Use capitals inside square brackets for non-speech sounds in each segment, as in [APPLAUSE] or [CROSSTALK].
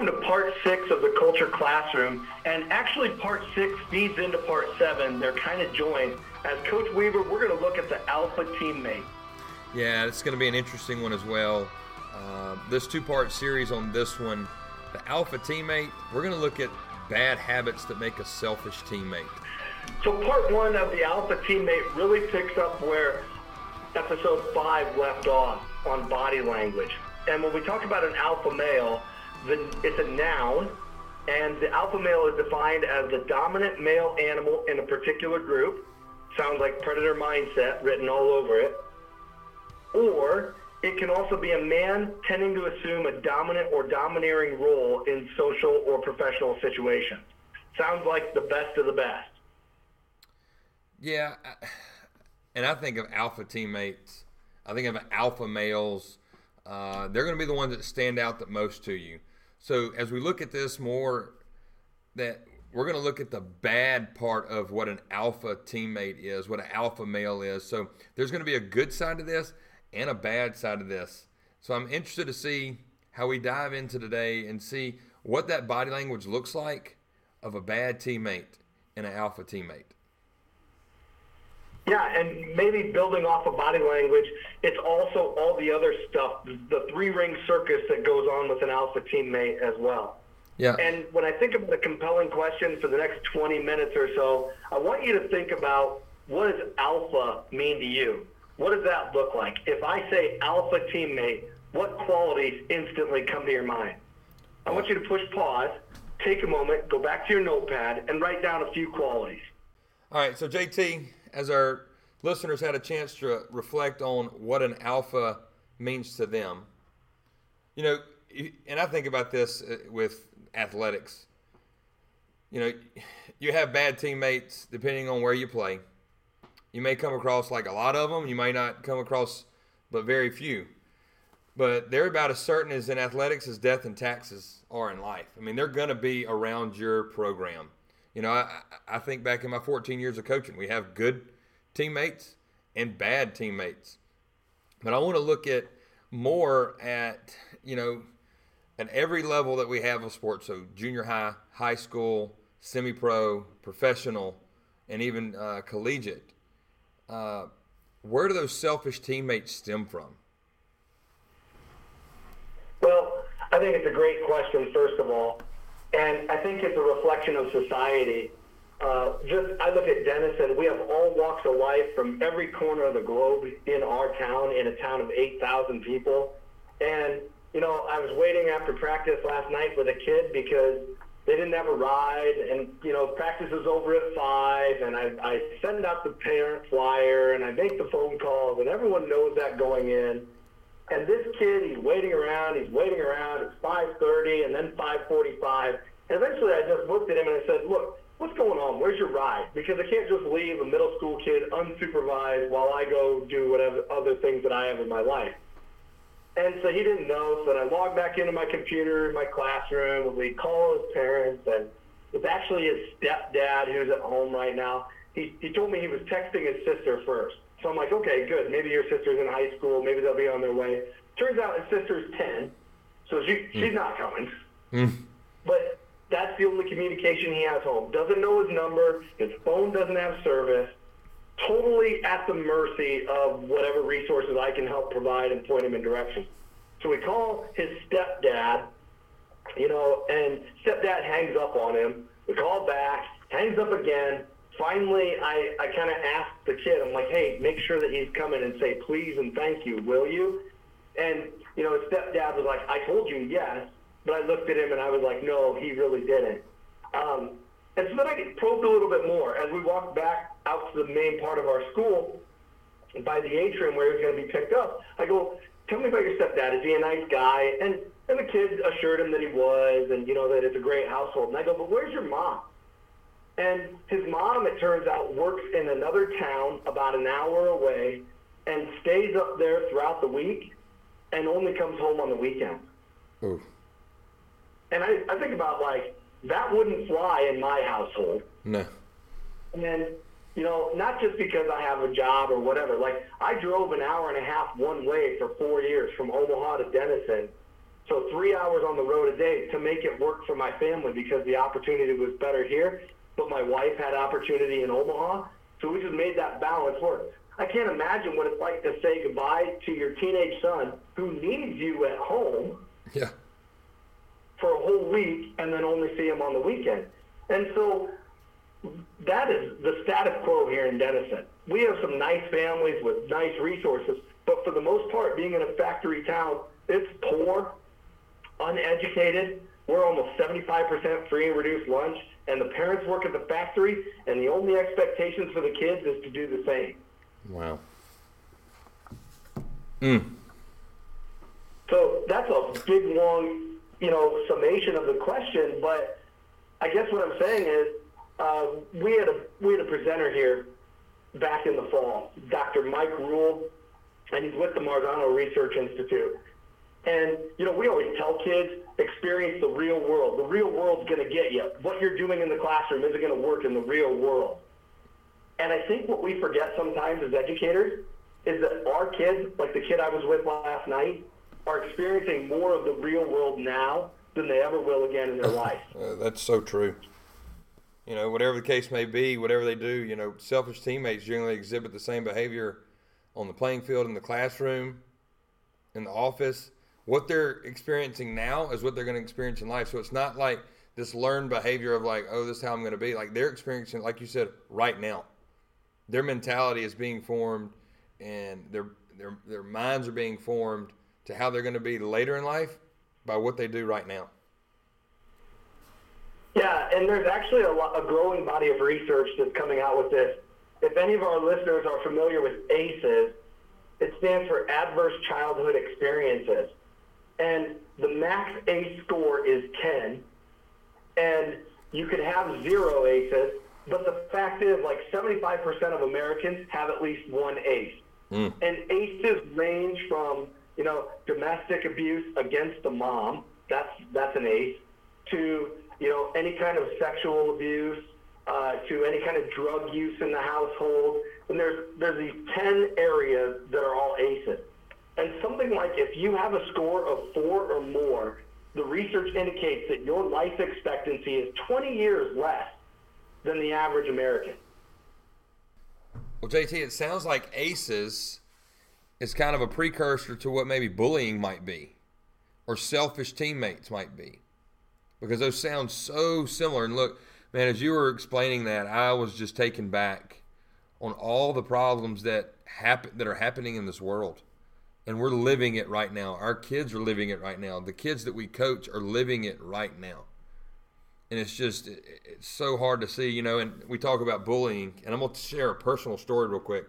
welcome to part six of the Culture Classroom. And actually, part six feeds into part seven. They're kind of joined. As Coach Weaver, we're going to look at the alpha teammate. Yeah, it's going to be an interesting one as well. Uh, this two part series on this one, the alpha teammate, we're going to look at bad habits that make a selfish teammate. So, part one of the alpha teammate really picks up where episode five left off on body language. And when we talk about an alpha male, the, it's a noun, and the alpha male is defined as the dominant male animal in a particular group. Sounds like predator mindset written all over it. Or it can also be a man tending to assume a dominant or domineering role in social or professional situations. Sounds like the best of the best. Yeah, and I think of alpha teammates. I think of alpha males. Uh, they're going to be the ones that stand out the most to you. So as we look at this more, that we're going to look at the bad part of what an alpha teammate is, what an alpha male is. So there's going to be a good side to this and a bad side of this. So I'm interested to see how we dive into today and see what that body language looks like of a bad teammate and an alpha teammate. Yeah, and maybe building off of body language, it's also all the other stuff, the three ring circus that goes on with an alpha teammate as well. Yeah. And when I think about a compelling question for the next 20 minutes or so, I want you to think about what does alpha mean to you? What does that look like? If I say alpha teammate, what qualities instantly come to your mind? I want you to push pause, take a moment, go back to your notepad, and write down a few qualities. All right, so JT, as our listeners had a chance to reflect on what an alpha means to them, you know, and I think about this uh, with athletics. You know, you have bad teammates depending on where you play. You may come across like a lot of them. You may not come across but very few. But they're about as certain as in athletics as death and taxes are in life. I mean, they're going to be around your program. You know, I, I think back in my 14 years of coaching, we have good teammates and bad teammates. But I want to look at more at, you know, at every level that we have of sports. So junior high, high school, semi pro, professional, and even uh, collegiate uh, where do those selfish teammates stem from? Well, I think it's a great question, first of all. And I think it's a reflection of society. Uh, just I look at Denison. We have all walks of life from every corner of the globe in our town, in a town of 8,000 people. And you know, I was waiting after practice last night with a kid because they didn't have a ride, and you know practice is over at five, and I, I send out the parent flyer, and I make the phone calls, and everyone knows that going in. And this kid, he's waiting around, he's waiting around. It's 5:30, and then 5:45, and eventually I just looked at him and I said, "Look, what's going on? Where's your ride? Because I can't just leave a middle school kid unsupervised while I go do whatever other things that I have in my life." And so he didn't know. So then I logged back into my computer in my classroom. And we call his parents, and it's actually his stepdad who's at home right now. He, he told me he was texting his sister first. So I'm like, okay, good. Maybe your sister's in high school. Maybe they'll be on their way. Turns out his sister's 10, so she, mm. she's not coming. Mm. But that's the only communication he has home. Doesn't know his number. His phone doesn't have service totally at the mercy of whatever resources I can help provide and point him in direction. So we call his stepdad, you know, and stepdad hangs up on him. We call back, hangs up again. Finally, I, I kind of ask the kid, I'm like, hey, make sure that he's coming and say please and thank you, will you? And, you know, stepdad was like, I told you yes. But I looked at him and I was like, no, he really didn't. Um, and so then I probed a little bit more. As we walked back out to the main part of our school, by the atrium where he was going to be picked up, I go, tell me about your stepdad. Is he a nice guy? And, and the kid assured him that he was and, you know, that it's a great household. And I go, but where's your mom? And his mom, it turns out, works in another town about an hour away and stays up there throughout the week and only comes home on the weekend. Ooh. And I, I think about, like, that wouldn't fly in my household. No. And you know, not just because I have a job or whatever. Like I drove an hour and a half one way for four years from Omaha to Denison, So three hours on the road a day to make it work for my family because the opportunity was better here, but my wife had opportunity in Omaha. So we just made that balance work. I can't imagine what it's like to say goodbye to your teenage son who needs you at home Yeah. for a whole week and then only see him on the weekend. And so that is the status quo here in Denison. We have some nice families with nice resources, but for the most part, being in a factory town, it's poor, uneducated. We're almost 75% free and reduced lunch, and the parents work at the factory, and the only expectations for the kids is to do the same. Wow. So that's a big, long, you know, summation of the question. But I guess what I'm saying is, uh, we had a we had a presenter here back in the fall, Dr. Mike Rule, and he's with the Marzano Research Institute. And you know, we always tell kids experience the real world. The real world's going to get you. What you're doing in the classroom isn't going to work in the real world. And I think what we forget sometimes as educators is that our kids, like the kid I was with last night, are experiencing more of the real world now than they ever will again in their [LAUGHS] life. Uh, that's so true. You know, whatever the case may be, whatever they do, you know, selfish teammates generally exhibit the same behavior on the playing field, in the classroom, in the office. What they're experiencing now is what they're going to experience in life. So it's not like this learned behavior of like, oh, this is how I'm going to be. Like they're experiencing, like you said, right now. Their mentality is being formed, and their their their minds are being formed to how they're going to be later in life by what they do right now. Yeah, and there's actually a, lot, a growing body of research that's coming out with this. If any of our listeners are familiar with ACEs, it stands for Adverse Childhood Experiences. And the max ACE score is 10. And you could have zero ACEs, but the fact is, like 75% of Americans have at least one ACE. And ACEs range from, you know, domestic abuse against the mom, that's, that's an ACE, to, you know, any kind of sexual abuse, uh, to any kind of drug use in the household. And there's, there's these 10 areas that are all ACEs. And something like if you have a score of four or more, the research indicates that your life expectancy is 20 years less than the average American. Well, JT, it sounds like ACEs is kind of a precursor to what maybe bullying might be or selfish teammates might be because those sound so similar. And look, man, as you were explaining that, I was just taken back on all the problems that happen that are happening in this world. And we're living it right now. Our kids are living it right now. The kids that we coach are living it right now and it's just it's so hard to see, you know. And we talk about bullying, and I'm gonna share a personal story real quick,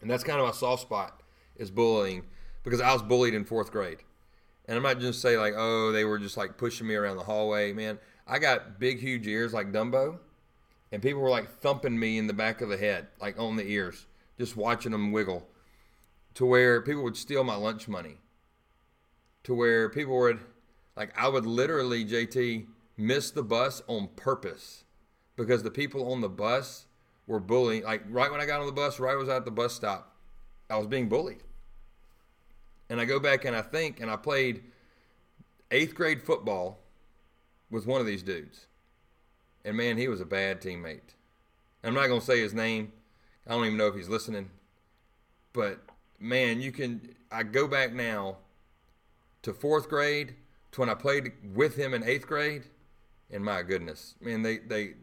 and that's kind of my soft spot is bullying because I was bullied in fourth grade, and I'm not just say like, oh, they were just like pushing me around the hallway, man. I got big, huge ears like Dumbo, and people were like thumping me in the back of the head, like on the ears, just watching them wiggle, to where people would steal my lunch money, to where people would, like, I would literally, JT missed the bus on purpose because the people on the bus were bullying. Like right when I got on the bus, right was at the bus stop, I was being bullied. And I go back and I think, and I played eighth grade football with one of these dudes. And man, he was a bad teammate. I'm not going to say his name. I don't even know if he's listening. But man, you can. I go back now to fourth grade to when I played with him in eighth grade and my goodness, man, they they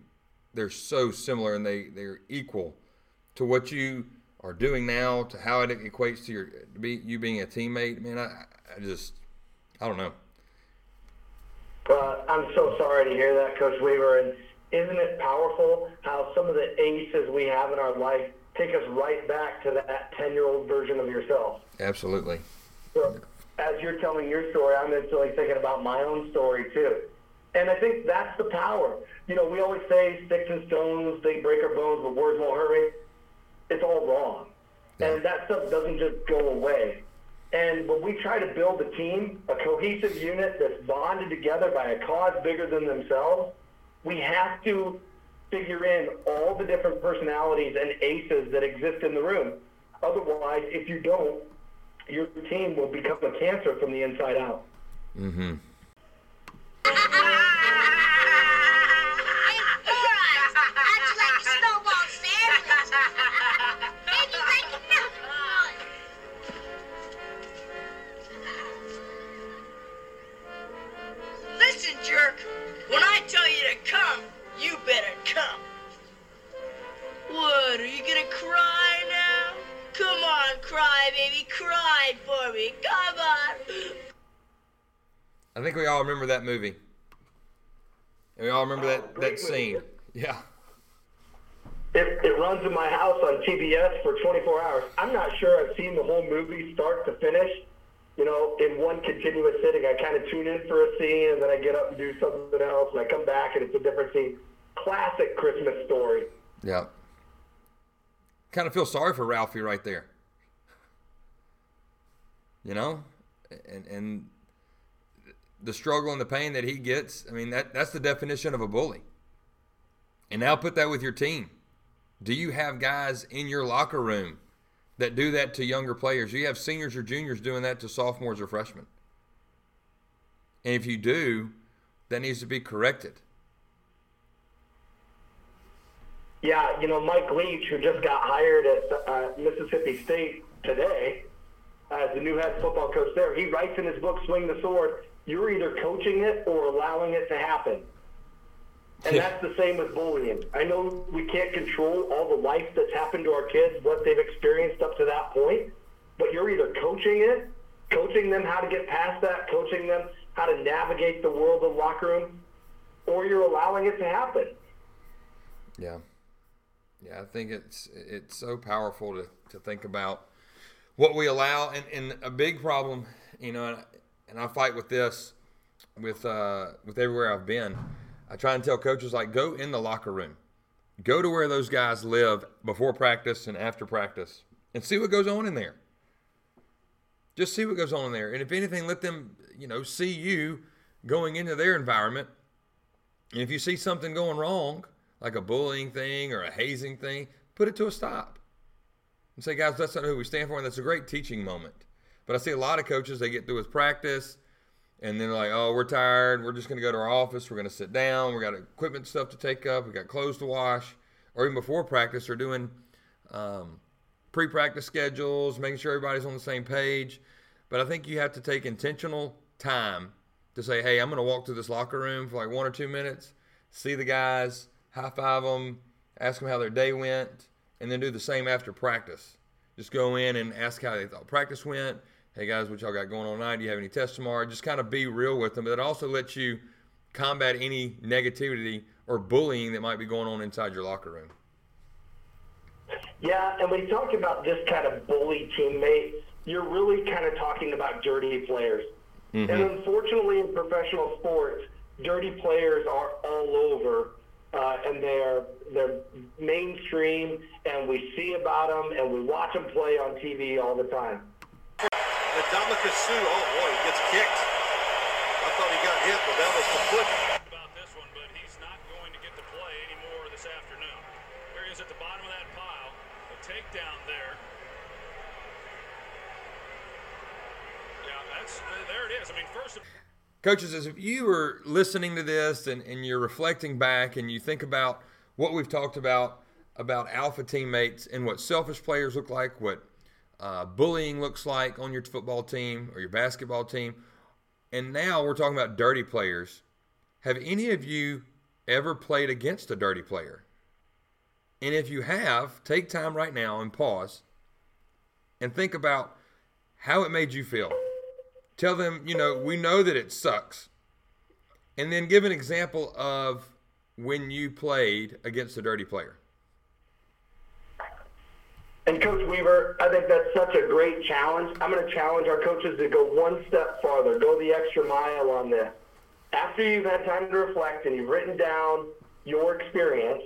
they're so similar and they they're equal to what you are doing now to how it equates to your to be you being a teammate. Man, I, I just I don't know. Uh, I'm so sorry to hear that, Coach Weaver. And isn't it powerful how some of the aces we have in our life take us right back to that 10 year old version of yourself? Absolutely. So, as you're telling your story, I'm instantly thinking about my own story too. And I think that's the power. You know, we always say sticks and stones, they break our bones, but words won't hurt me. It's all wrong. Yeah. And that stuff doesn't just go away. And when we try to build a team, a cohesive unit that's bonded together by a cause bigger than themselves, we have to figure in all the different personalities and aces that exist in the room. Otherwise, if you don't, your team will become a cancer from the inside out. Mm-hmm. [LAUGHS] cry, baby. Cry for me. Come on. I think we all remember that movie. And we all remember that, Oh, that scene. movie. Yeah. It, it runs in my house on TBS for 24 hours. I'm not sure I've seen the whole movie start to finish, you know, in one continuous sitting. I kind of tune in for a scene and then I get up and do something else and I come back and it's a different scene. Classic Christmas story. Yeah. Kind of feel sorry for Ralphie right there. You know? And and the struggle and the pain that he gets, I mean that that's the definition of a bully. And now put that with your team. Do you have guys in your locker room that do that to younger players? Do you have seniors or juniors doing that to sophomores or freshmen? And if you do, that needs to be corrected. Yeah, you know, Mike Leach, who just got hired at uh, Mississippi State today as the new head football coach there, he writes in his book, Swing the Sword, you're either coaching it or allowing it to happen. And Yeah. that's the same with bullying. I know we can't control all the life that's happened to our kids, what they've experienced up to that point, but you're either coaching it, coaching them how to get past that, coaching them how to navigate the world of locker room, or you're allowing it to happen. Yeah. Yeah, I think it's it's so powerful to, to think about what we allow and, and a big problem, you know, and, I fight with this with uh, with everywhere I've been. I try and tell coaches like go in the locker room. Go to where those guys live before practice and after practice and see what goes on in there. Just see what goes on in there. And if anything, let them, you know, see you going into their environment and if you see something going wrong, like a bullying thing or a hazing thing, put it to a stop. And say, guys, that's not who we stand for. And that's a great teaching moment. But I see a lot of coaches, they get through with practice and then they're like, oh, we're tired. We're just going to go to our office. We're going to sit down. We got equipment stuff to take up. We got clothes to wash. Or even before practice, they're doing um, pre practice schedules, making sure everybody's on the same page. But I think you have to take intentional time to say, hey, I'm going to walk through this locker room for like one or two minutes, see the guys, high five them, ask them how their day went, and then do the same after practice. Just go in and ask how they thought practice went. Hey guys, what y'all got going on tonight? Do you have any tests tomorrow? Just kind of be real with them. But it also lets you combat any negativity or bullying that might be going on inside your locker room. Yeah, and when you talk about this kind of bully teammate, you're really kind of talking about dirty players. And mm-hmm. unfortunately, in professional sports, dirty players are all over, uh, and they're they're mainstream, and we see about them, and we watch them play on TV all the time. Ndamukong Suh, oh boy, he gets kicked. I thought he got hit, but that was the foot. about this one, but he's not going to get to play anymore this afternoon. Here he is at the bottom of that pile. A takedown there. Yeah, that's uh, there it is. I mean, first of Coaches, as if you were listening to this and, and you're reflecting back and you think about what we've talked about about alpha teammates and what selfish players look like, what uh, bullying looks like on your football team or your basketball team, and now we're talking about dirty players. Have any of you ever played against a dirty player? And if you have, take time right now and pause and think about how it made you feel. Tell them, you know, we know that it sucks. And then give an example of when you played against a dirty player. And Coach Weaver, I think that's such a great challenge. I'm going to challenge our coaches to go one step farther, go the extra mile on this. After you've had time to reflect and you've written down your experience,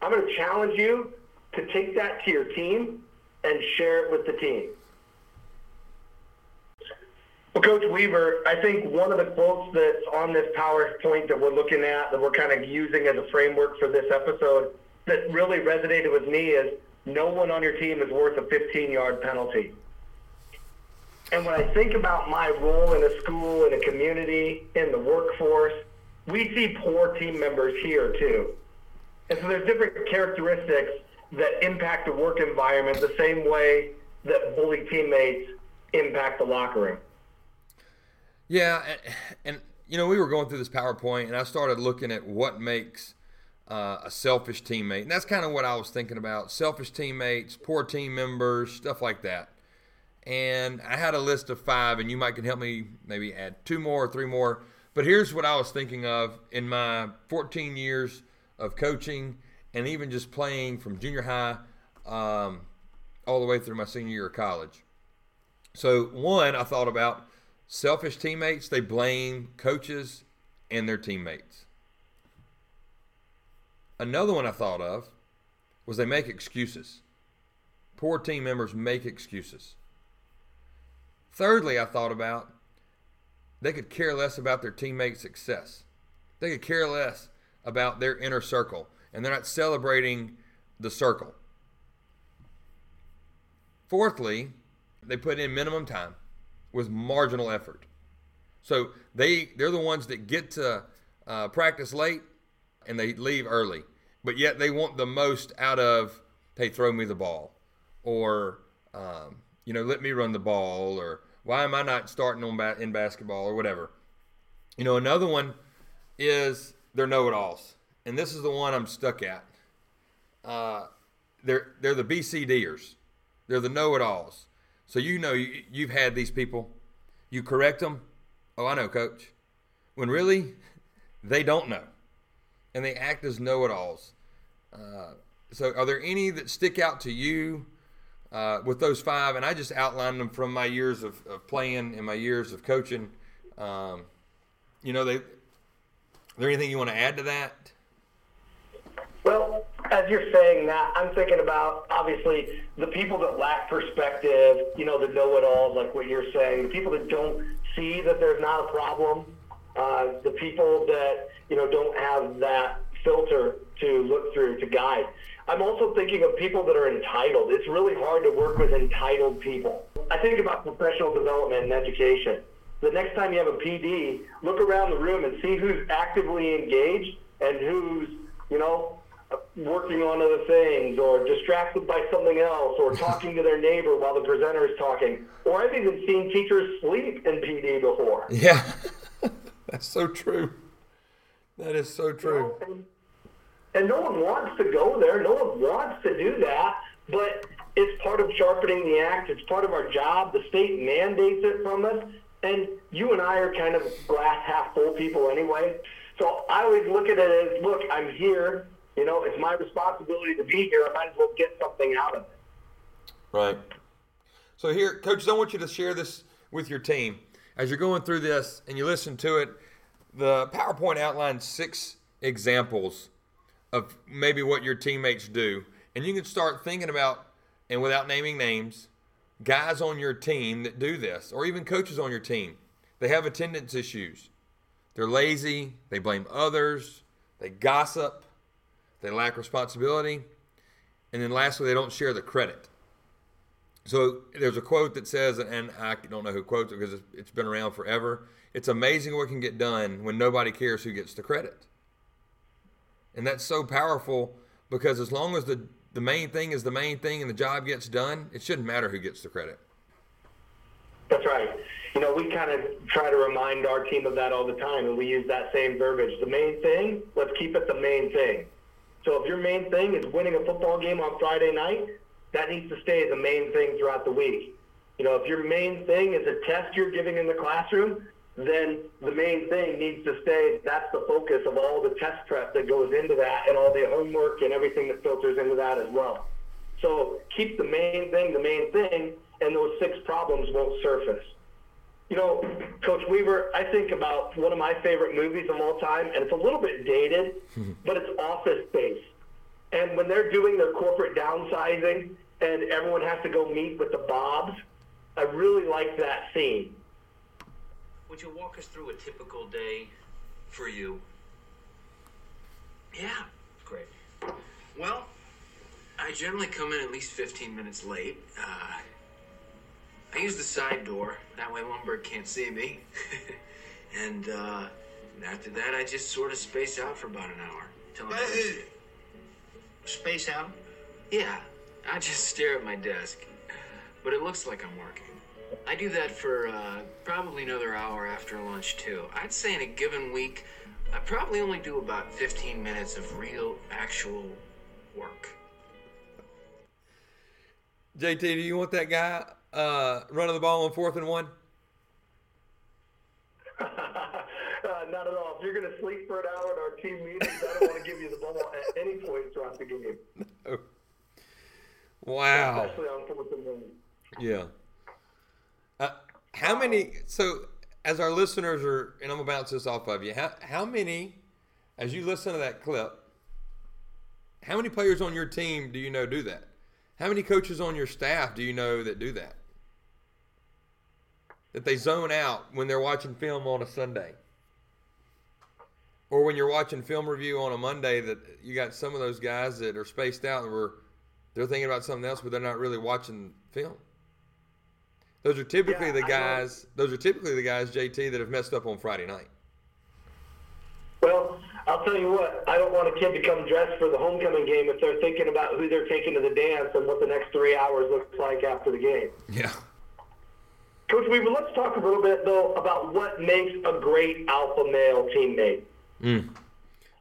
I'm going to challenge you to take that to your team and share it with the team. Well, Coach Weaver, I think one of the quotes that's on this PowerPoint that we're looking at, that we're kind of using as a framework for this episode, that really resonated with me is no one on your team is worth a 15-yard penalty. And when I think about my role in a school, in a community, in the workforce, we see poor team members here too. And so there's different characteristics that impact the work environment the same way that bully teammates impact the locker room. Yeah, and, and you know we were going through this PowerPoint, and I started looking at what makes uh, a selfish teammate, and that's kind of what I was thinking about: selfish teammates, poor team members, stuff like that. And I had a list of five, and you might can help me maybe add two more or three more. But here's what I was thinking of in my 14 years of coaching and even just playing from junior high um, all the way through my senior year of college. So, one, I thought about selfish teammates, they blame coaches and their teammates. Another one I thought of was they make excuses. Poor team members make excuses. Thirdly, I thought about they could care less about their teammates' success. They could care less about their inner circle, and they're not celebrating the circle. Fourthly, they put in minimum time with marginal effort. So they they're the ones that get to uh, practice late and they leave early, but yet they want the most out of hey throw me the ball or um, you know let me run the ball or why am I not starting on ba- in basketball or whatever. You know another one is they're know-it-alls, and this is the one I'm stuck at. Uh, they're they're the BCDers. They're the know-it-alls. So you know you, you've had these people. You correct them. Oh, I know, coach. When really, they don't know, and they act as know-it-alls. Uh, so, are there any that stick out to you uh, with those five? And I just outlined them from my years of, of playing and my years of coaching. Um, you know, they. Is there anything you want to add to that? Well, as you're saying that, I'm thinking about obviously the people that lack perspective, you know, the know-it-alls, like what you're saying, the people that don't see that there's not a problem, uh, the people that you know don't have that filter to look through to guide. I'm also thinking of people that are entitled. It's really hard to work with entitled people. I think about professional development and education. The next time you have a PD, look around the room and see who's actively engaged and who's, you know, working on other things or distracted by something else or talking to their neighbor while the presenter is talking. Or I've even seen teachers sleep in PD before. Yeah, [LAUGHS] that's so true. That is so true. And, and no one wants to go there. No one wants to do that. But it's part of sharpening the act. It's part of our job. The state mandates it from us. And you and I are kind of glass half full people anyway. So I always look at it as, look, I'm here. You know, it's my responsibility to be here. I might as well get something out of it. Right. So here, coaches, I want you to share this with your team as you're going through this and you listen to it. The PowerPoint outlines six examples of maybe what your teammates do, and you can start thinking about, and without naming names, guys on your team that do this, or even coaches on your team. They have attendance issues. They're lazy. They blame others. They gossip. They lack responsibility. And then lastly, they don't share the credit. So there's a quote that says, and I don't know who quotes it because it's been around forever. It's amazing what can get done when nobody cares who gets the credit. And that's so powerful because as long as the, the main thing is the main thing and the job gets done, it shouldn't matter who gets the credit. That's right. You know, we kind of try to remind our team of that all the time, and we use that same verbiage. The main thing, let's keep it the main thing. So if your main thing is winning a football game on Friday night, that needs to stay the main thing throughout the week. You know, if your main thing is a test you're giving in the classroom, then the main thing needs to stay. That's the focus of all the test prep that goes into that and all the homework and everything that filters into that as well. So keep the main thing the main thing, and those six problems won't surface. You know, Coach Weaver, I think about one of my favorite movies of all time, and it's a little bit dated, [LAUGHS] but it's Office Space. And when they're doing their corporate downsizing and everyone has to go meet with the Bobs, I really like that scene. Would you walk us through a typical day for you? Yeah, Great. well, I generally come in at least 15 minutes late. Uh, I use the side door. That way Lumbergh can't see me. [LAUGHS] and uh, after that, I just sort of space out for about an hour. Till I'm finished. Space out. Yeah, I just [LAUGHS] stare at my desk. But it looks like I'm working. I do that for uh, probably another hour after lunch, too. I'd say in a given week, I probably only do about 15 minutes of real, actual work. JT, do you want that guy uh, running the ball on fourth and one? [LAUGHS] uh, not at all. If you're going to sleep for an hour at our team meetings, I don't want to give you the ball at any point throughout the game. [LAUGHS] Oh. Wow. Especially on fourth and one. Yeah. Uh, how many? So, as our listeners are, and I'm gonna bounce this off of you. How how many, as you listen to that clip, how many players on your team do you know do that? How many coaches on your staff do you know that do that? That they zone out when they're watching film on a Sunday, or when you're watching film review on a Monday. That you got some of those guys that are spaced out and we're they're thinking about something else, but they're not really watching film. Those are typically Yeah, the guys. Those are typically the guys, JT, that have messed up on Friday night. Well, I'll tell you what, I don't want a kid to come dressed for the homecoming game if they're thinking about who they're taking to the dance and what the next three hours looks like after the game. Yeah. Coach Weaver, let's talk a little bit, though, about what makes a great alpha male teammate. Mm.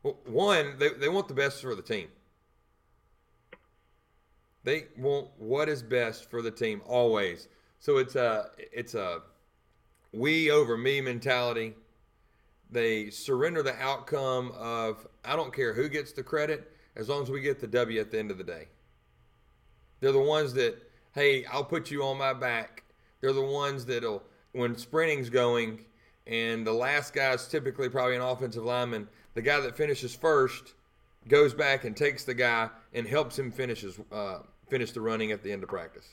Well, one, they, they want the best for the team. They want what is best for the team always. So it's a it's a we over me mentality. They surrender the outcome of I don't care who gets the credit as long as we get the W at the end of the day. They're the ones that hey, I'll put you on my back. They're the ones that'll when sprinting's going and the last guy's typically probably an offensive lineman. The guy that finishes first goes back and takes the guy and helps him finish his, uh, finish the running at the end of practice.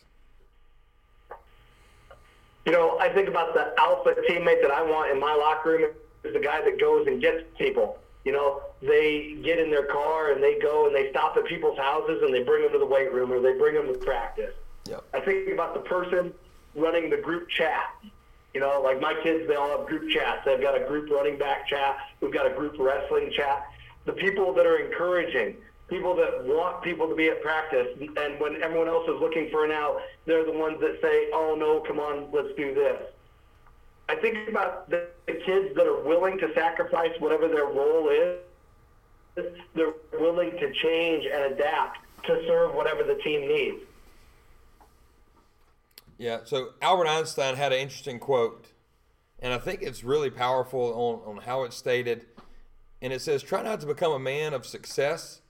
You know, I think about the alpha teammate that I want in my locker room is the guy that goes and gets people. You know, they get in their car and they go and they stop at people's houses and they bring them to the weight room or they bring them to practice. Yep. I think about the person running the group chat. You know, like my kids, they all have group chats. They've got a group running back chat. We've got a group wrestling chat. The people that are encouraging, people that want people to be at practice, and when everyone else is looking for an out, they're the ones that say, "Oh no, come on, let's do this." I think about the, the kids that are willing to sacrifice whatever their role is. They're willing to change and adapt to serve whatever the team needs. Yeah. So Albert Einstein had an interesting quote, and I think it's really powerful on, on how it's stated. And it says, "Try not to become a man of success,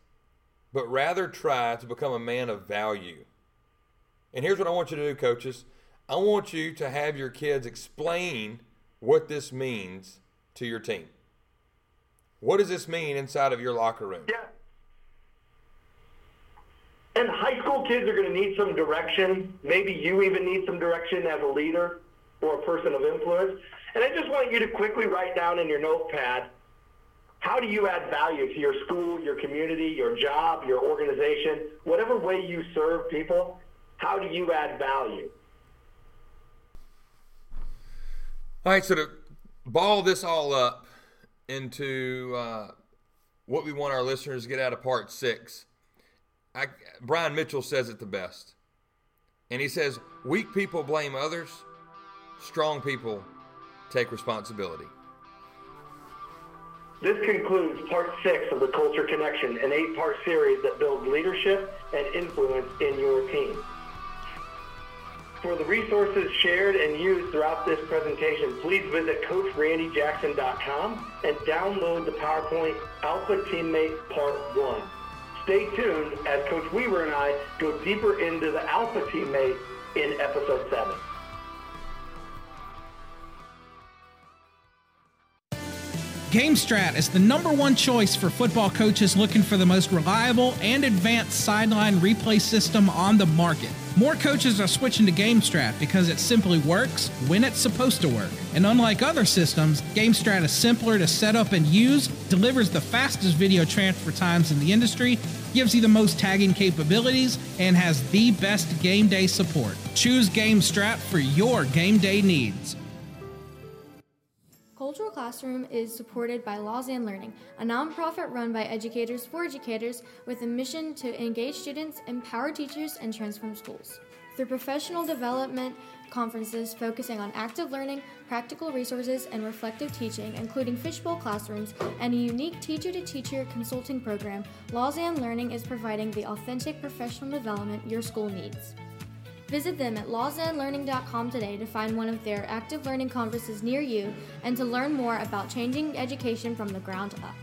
but rather try to become a man of value." And here's what I want you to do, coaches. I want you to have your kids explain what this means to your team. What does this mean inside of your locker room? Yeah. And high kids are going to need some direction. Maybe you even need some direction as a leader or a person of influence. And I just want you to quickly write down in your notepad how do you add value to your school, your community, your job, your organization, whatever way you serve people, how do you add value? All right, so to ball this all up into uh, what we want our listeners to get out of part six, I, Brian Mitchell says it the best. And he says, Weak people blame others, strong people take responsibility. This concludes part six of the Culture Connection, an eight-part series that builds leadership and influence in your team. For the resources shared and used throughout this presentation, please visit CoachRandyJackson.com and download the PowerPoint Alpha Teammate Part 1. Stay tuned as Coach Weaver and I go deeper into the Alpha Teammate in Episode 7. GameStrat is the number one choice for football coaches looking for the most reliable and advanced sideline replay system on the market. More coaches are switching to GameStrat because it simply works when it's supposed to work. And unlike other systems, GameStrat is simpler to set up and use, delivers the fastest video transfer times in the industry, gives you the most tagging capabilities, and has the best game day support. Choose GameStrat for your game day needs. Cultural Classroom is supported by Lausanne Learning, a nonprofit run by educators for educators with a mission to engage students, empower teachers, and transform schools. Through professional development conferences focusing on active learning, practical resources, and reflective teaching, including fishbowl classrooms and a unique teacher to teacher consulting program, Lausanne Learning is providing the authentic professional development your school needs. Visit them at lausannelearning.com today to find one of their active learning conferences near you and to learn more about changing education from the ground up.